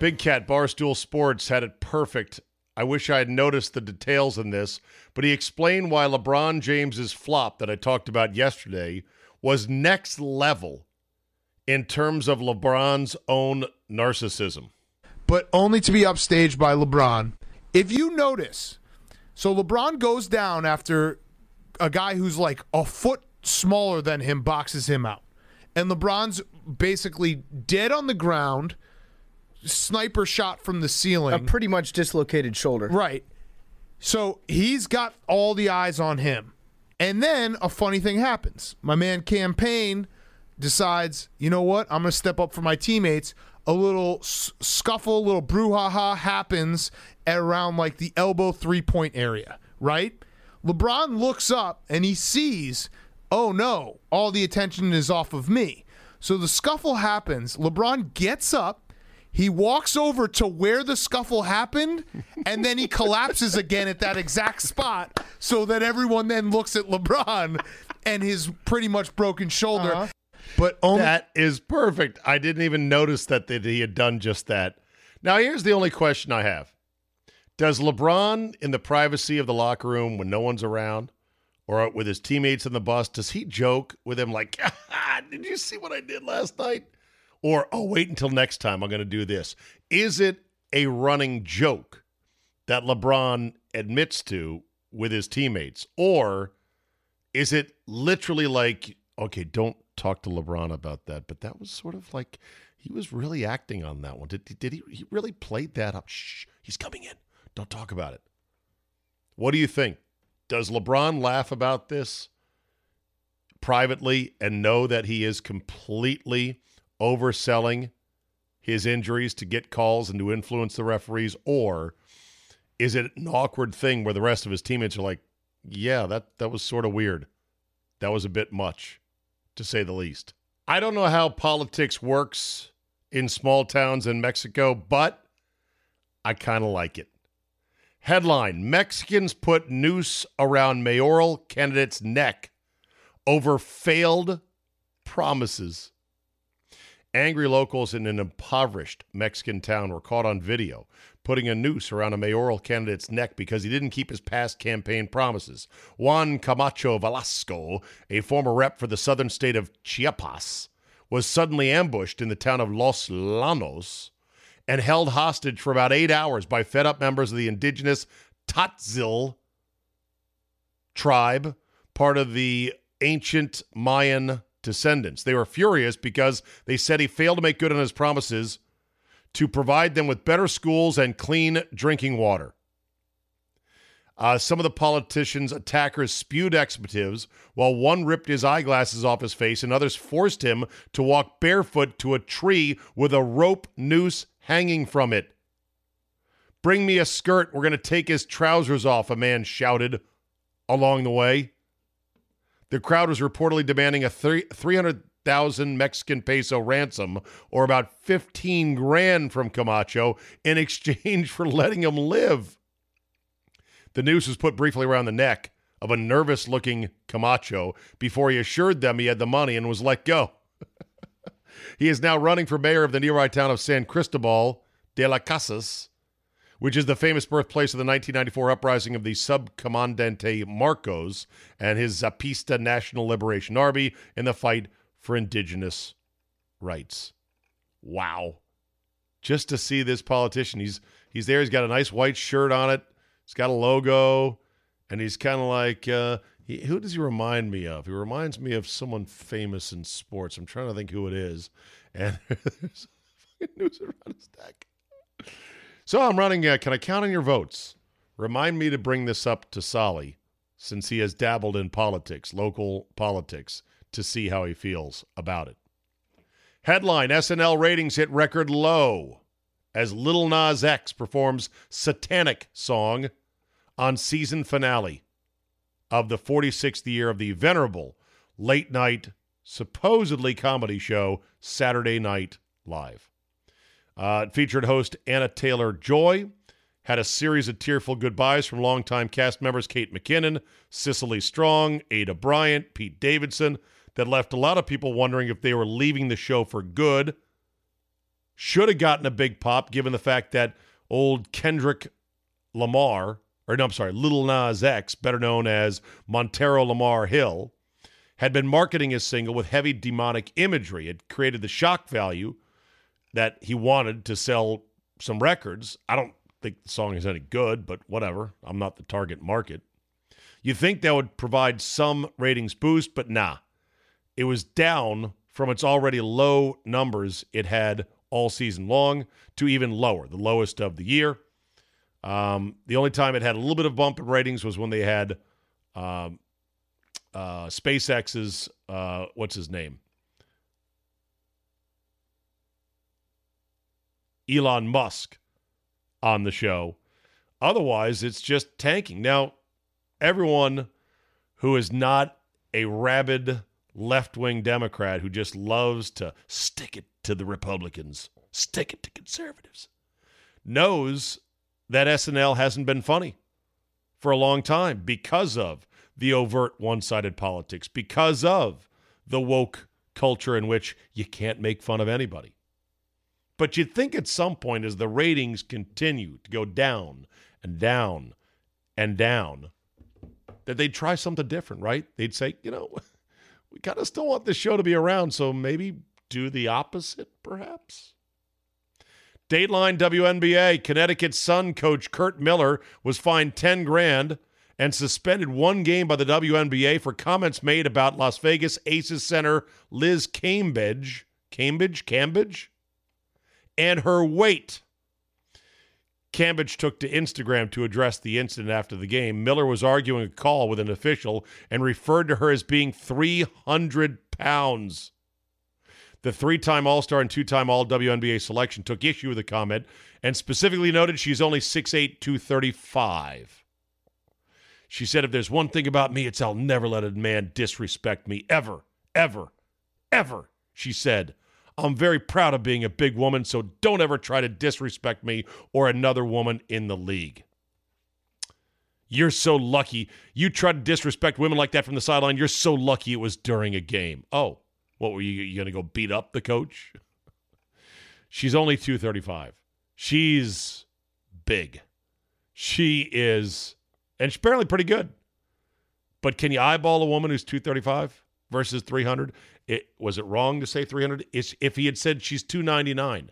Big Cat Barstool Sports had it perfect. I wish I had noticed the details in this, but he explained why LeBron James's flop that I talked about yesterday was next level in terms of LeBron's own narcissism. but only to be upstaged by LeBron. If you notice, so LeBron goes down after a guy who's like a foot smaller than him boxes him out. And LeBron's basically dead on the ground, sniper shot from the ceiling. A pretty much dislocated shoulder. Right. So he's got all the eyes on him. And then a funny thing happens. My man Cam Payne decides, you know what? I'm going to step up for my teammates. A little s- scuffle, a little brouhaha happens at around like the elbow three point area, right? LeBron looks up and he sees, oh no, all the attention is off of me. So the scuffle happens. LeBron gets up. He walks over to where the scuffle happened, and then he collapses again at that exact spot so that everyone then looks at LeBron and his pretty much broken shoulder. Uh-huh. But only That is perfect. I didn't even notice that, that he had done just that. Now, here's the only question I have Does LeBron, in the privacy of the locker room when no one's around, or with his teammates in the bus, does he joke with him like, *laughs* ah, Did you see what I did last night? Or, oh, wait until next time, I'm going to do this. Is it a running joke that LeBron admits to with his teammates? Or is it literally like, okay, don't talk to LeBron about that, but that was sort of like he was really acting on that one. Did, did he, he really played that up? Shh, he's coming in. Don't talk about it. What do you think? Does LeBron laugh about this privately and know that he is completely overselling his injuries to get calls and to influence the referees? Or is it an awkward thing where the rest of his teammates are like, yeah, that, that was sort of weird. That was a bit much, to say the least. I don't know how politics works in small towns in Mexico, but I kind of like it. Headline Mexicans put noose around mayoral candidate's neck over failed promises. Angry locals in an impoverished Mexican town were caught on video putting a noose around a mayoral candidate's neck because he didn't keep his past campaign promises. Juan Camacho Velasco, a former rep for the southern state of Chiapas, was suddenly ambushed in the town of Los Llanos and held hostage for about eight hours by fed up members of the indigenous Tzotzil tribe, part of the ancient Mayan descendants. They were furious because they said he failed to make good on his promises to provide them with better schools and clean drinking water. Uh, some of the politicians' attackers spewed expletives, while one ripped his eyeglasses off his face, and others forced him to walk barefoot to a tree with a rope noose hanging from it. Bring me a skirt. We're going to take his trousers off, a man shouted along the way. The crowd was reportedly demanding a 300,000 Mexican peso ransom, or about 15 grand from Camacho, in exchange for letting him live. The noose was put briefly around the neck of a nervous looking Camacho before he assured them he had the money and was let go. *laughs* he is now running for mayor of the nearby town of San Cristobal de las Casas, which is the famous birthplace of the 1994 uprising of the Subcomandante Marcos and his Zapatista National Liberation Army in the fight for indigenous rights. Wow. Just to see this politician, he's he's there, he's got a nice white shirt on it, he's got a logo, and he's kind of like uh, he, who does he remind me of? He reminds me of someone famous in sports. I'm trying to think who it is. And *laughs* there's a noose around his neck. So I'm running. Uh, can I count on your votes? Remind me to bring this up to Solly, since he has dabbled in politics, local politics, to see how he feels about it. Headline SNL ratings hit record low as Lil Nas X performs Satanic Song on season finale of the 46th year of the venerable late night, supposedly comedy show Saturday Night Live. Uh, featured host Anya Taylor-Joy, had a series of tearful goodbyes from longtime cast members Kate McKinnon, Cecily Strong, Aidy Bryant, Pete Davidson, that left a lot of people wondering if they were leaving the show for good. Should have gotten a big pop given the fact that old Kendrick Lamar, or no, I'm sorry, Little Nas X, better known as Montero Lamar Hill, had been marketing his single with heavy demonic imagery. It created the shock value that he wanted to sell some records. I don't think the song is any good, but whatever. I'm not the target market. You think that would provide some ratings boost, but nah. It was down from its already low numbers it had all season long to even lower, the lowest of the year. Um, the only time it had a little bit of bump in ratings was when they had um, uh, SpaceX's, uh, what's his name? Elon Musk on the show. Otherwise, it's just tanking. Now, everyone who is not a rabid left wing Democrat who just loves to stick it to the Republicans, stick it to conservatives, knows that SNL hasn't been funny for a long time because of the overt one sided politics, because of the woke culture in which you can't make fun of anybody. But you'd think at some point, as the ratings continue to go down and down and down, that they'd try something different, right? They'd say, you know, we kind of still want this show to be around, so maybe do the opposite, perhaps. Dateline WNBA, Connecticut Sun coach Curt Miller was fined 10 grand and suspended one game by the WNBA for comments made about Las Vegas Aces center Liz Cambridge. Cambridge? Cambage? And her weight. Cambage took to Instagram to address the incident after the game. Miller was arguing a call with an official and referred to her as being 300 pounds. The three time All Star and two time All WNBA selection took issue with the comment and specifically noted she's only 6'8, 235. She said, If there's one thing about me, it's I'll never let a man disrespect me, ever, ever, ever, she said. I'm very proud of being a big woman, so don't ever try to disrespect me or another woman in the league. You're so lucky. You tried to disrespect women like that from the sideline. You're so lucky it was during a game. Oh, what were you, you going to go beat up the coach? She's only 235. She's big. She is, and she's apparently pretty good. But can you eyeball a woman who's 235 versus 300? It, was it wrong to say 300? It's, if he had said she's 299,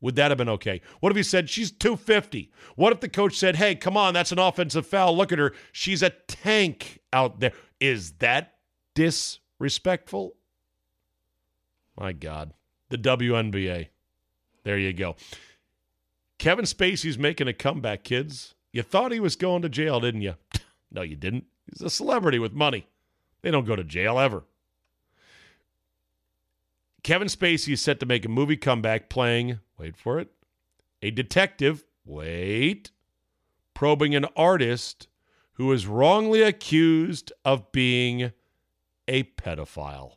would that have been okay? What if he said she's 250? What if the coach said, hey, come on, that's an offensive foul. Look at her. She's a tank out there. Is that disrespectful? My God. The WNBA. There you go. Kevin Spacey's making a comeback, kids. You thought he was going to jail, didn't you? *laughs* no, you didn't. He's a celebrity with money. They don't go to jail ever. Kevin Spacey is set to make a movie comeback playing, wait for it, a detective, wait, probing an artist who is wrongly accused of being a pedophile.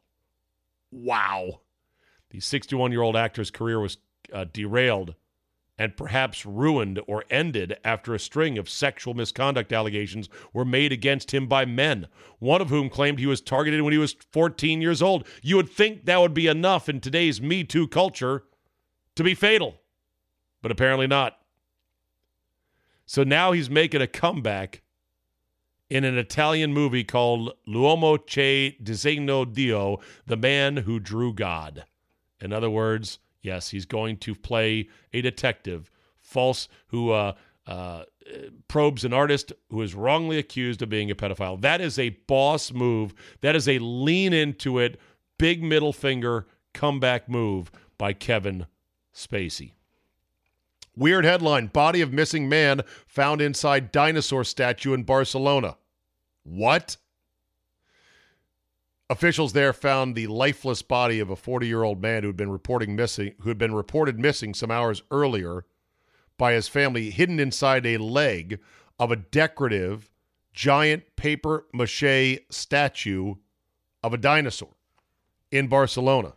Wow. The 61 year old actor's career was uh, derailed and perhaps ruined or ended after a string of sexual misconduct allegations were made against him by men, one of whom claimed he was targeted when he was 14 years old. You would think that would be enough in today's Me Too culture to be fatal, but apparently not. So now he's making a comeback in an Italian movie called L'uomo che disegno Dio, the man who drew God. In other words, yes, he's going to play a detective, false, who uh, uh, probes an artist who is wrongly accused of being a pedophile. That is a boss move. That is a lean into it, big middle finger comeback move by Kevin Spacey. Weird headline Body of missing man found inside dinosaur statue in Barcelona. What? Officials there found the lifeless body of a 40-year-old man who had been reporting missing who had been reported missing some hours earlier by his family hidden inside a leg of a decorative giant paper mache statue of a dinosaur in Barcelona.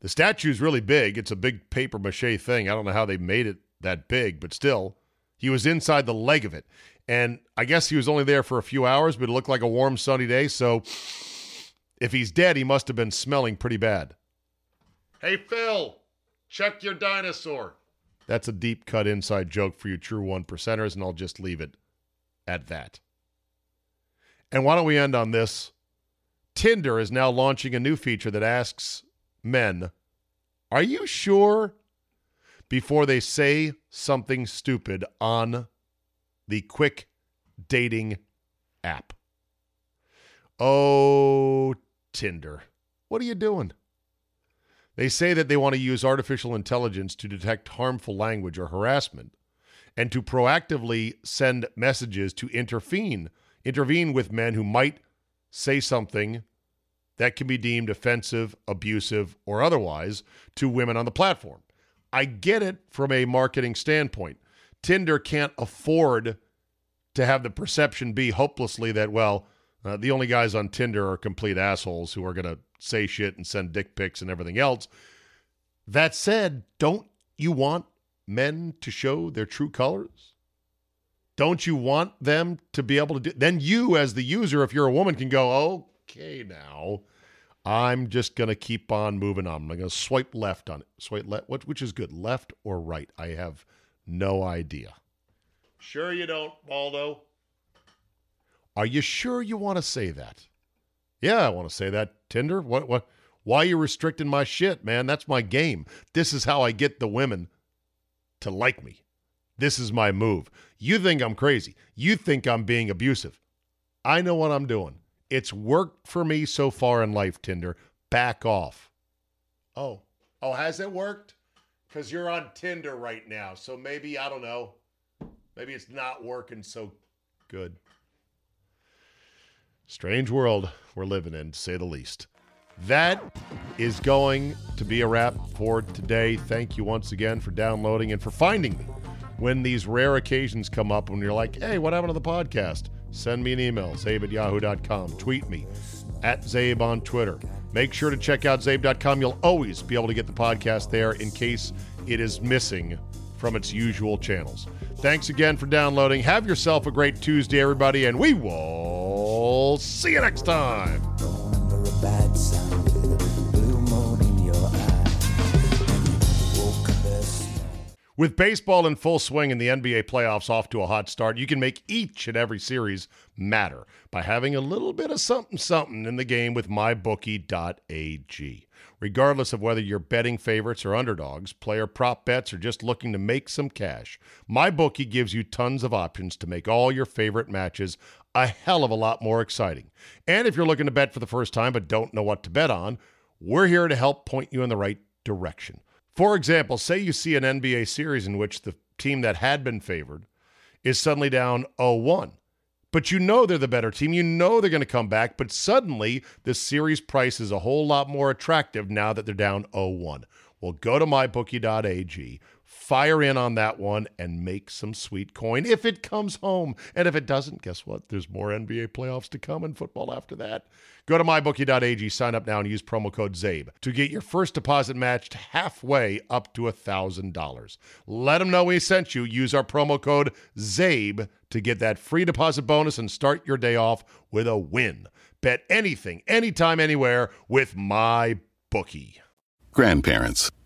The statue is really big. It's a big paper mache thing. I don't know how they made it that big, but still, he was inside the leg of it. And I guess he was only there for a few hours, but it looked like a warm, sunny day. So if he's dead, he must have been smelling pretty bad. Hey, Phil, check your dinosaur. That's a deep cut inside joke for you true one percenters, and I'll just leave it at that. And why don't we end on this? Tinder is now launching a new feature that asks men, Are you sure? before they say something stupid on the quick dating app. Oh, Tinder. What are you doing? They say that they want to use artificial intelligence to detect harmful language or harassment and to proactively send messages to intervene intervene with men who might say something that can be deemed offensive, abusive, or otherwise to women on the platform. I get it from a marketing standpoint. Tinder can't afford to have the perception be hopelessly that, well, uh, the only guys on Tinder are complete assholes who are going to say shit and send dick pics and everything else. That said, don't you want men to show their true colors? Don't you want them to be able to do? Then you, as the user, if you're a woman, can go, okay, now I'm just gonna keep on moving on. I'm gonna swipe left on it. Swipe left, which is good, left or right? I have no idea. Sure you don't, Baldo. Are you sure you want to say that? Yeah, I want to say that. Tinder. What? What? Why are you restricting my shit, man? That's my game. This is how I get the women to like me. This is my move. You think I'm crazy. You think I'm being abusive. I know what I'm doing. It's worked for me so far in life, Tinder. Back off. Oh. Oh, has it worked? Because you're on Tinder right now. So maybe, I don't know. Maybe it's not working so good. Strange world we're living in, to say the least. That is going to be a wrap for today. Thank you once again for downloading and for finding me when these rare occasions come up when you're like, hey, what happened to the podcast? Send me an email, zabe at yahoo.com. Tweet me at Zabe on Twitter. Make sure to check out zabe.com. You'll always be able to get the podcast there in case it is missing from its usual channels. Thanks again for downloading. Have yourself a great Tuesday, everybody, and we will see you next time. With baseball in full swing and the NBA playoffs off to a hot start, you can make each and every series matter by having a little bit of something something in the game with mybookie.ag. Regardless of whether you're betting favorites or underdogs, player prop bets, or just looking to make some cash, MyBookie gives you tons of options to make all your favorite matches a hell of a lot more exciting. And if you're looking to bet for the first time but don't know what to bet on, we're here to help point you in the right direction. For example, say you see an NBA series in which the team that had been favored is suddenly down 0 1. But you know they're the better team. You know they're going to come back. But suddenly, the series price is a whole lot more attractive now that they're down 0 1. Well, go to mybookie.ag, fire in on that one, and make some sweet coin if it comes home. And if it doesn't, guess what? There's more NBA playoffs to come and football after that. Go to mybookie.ag, sign up now, and use promo code ZABE to get your first deposit matched halfway up to $1,000. Let them know we sent you. Use our promo code ZABE to get that free deposit bonus and start your day off with a win. Bet anything, anytime, anywhere with my bookie. Grandparents.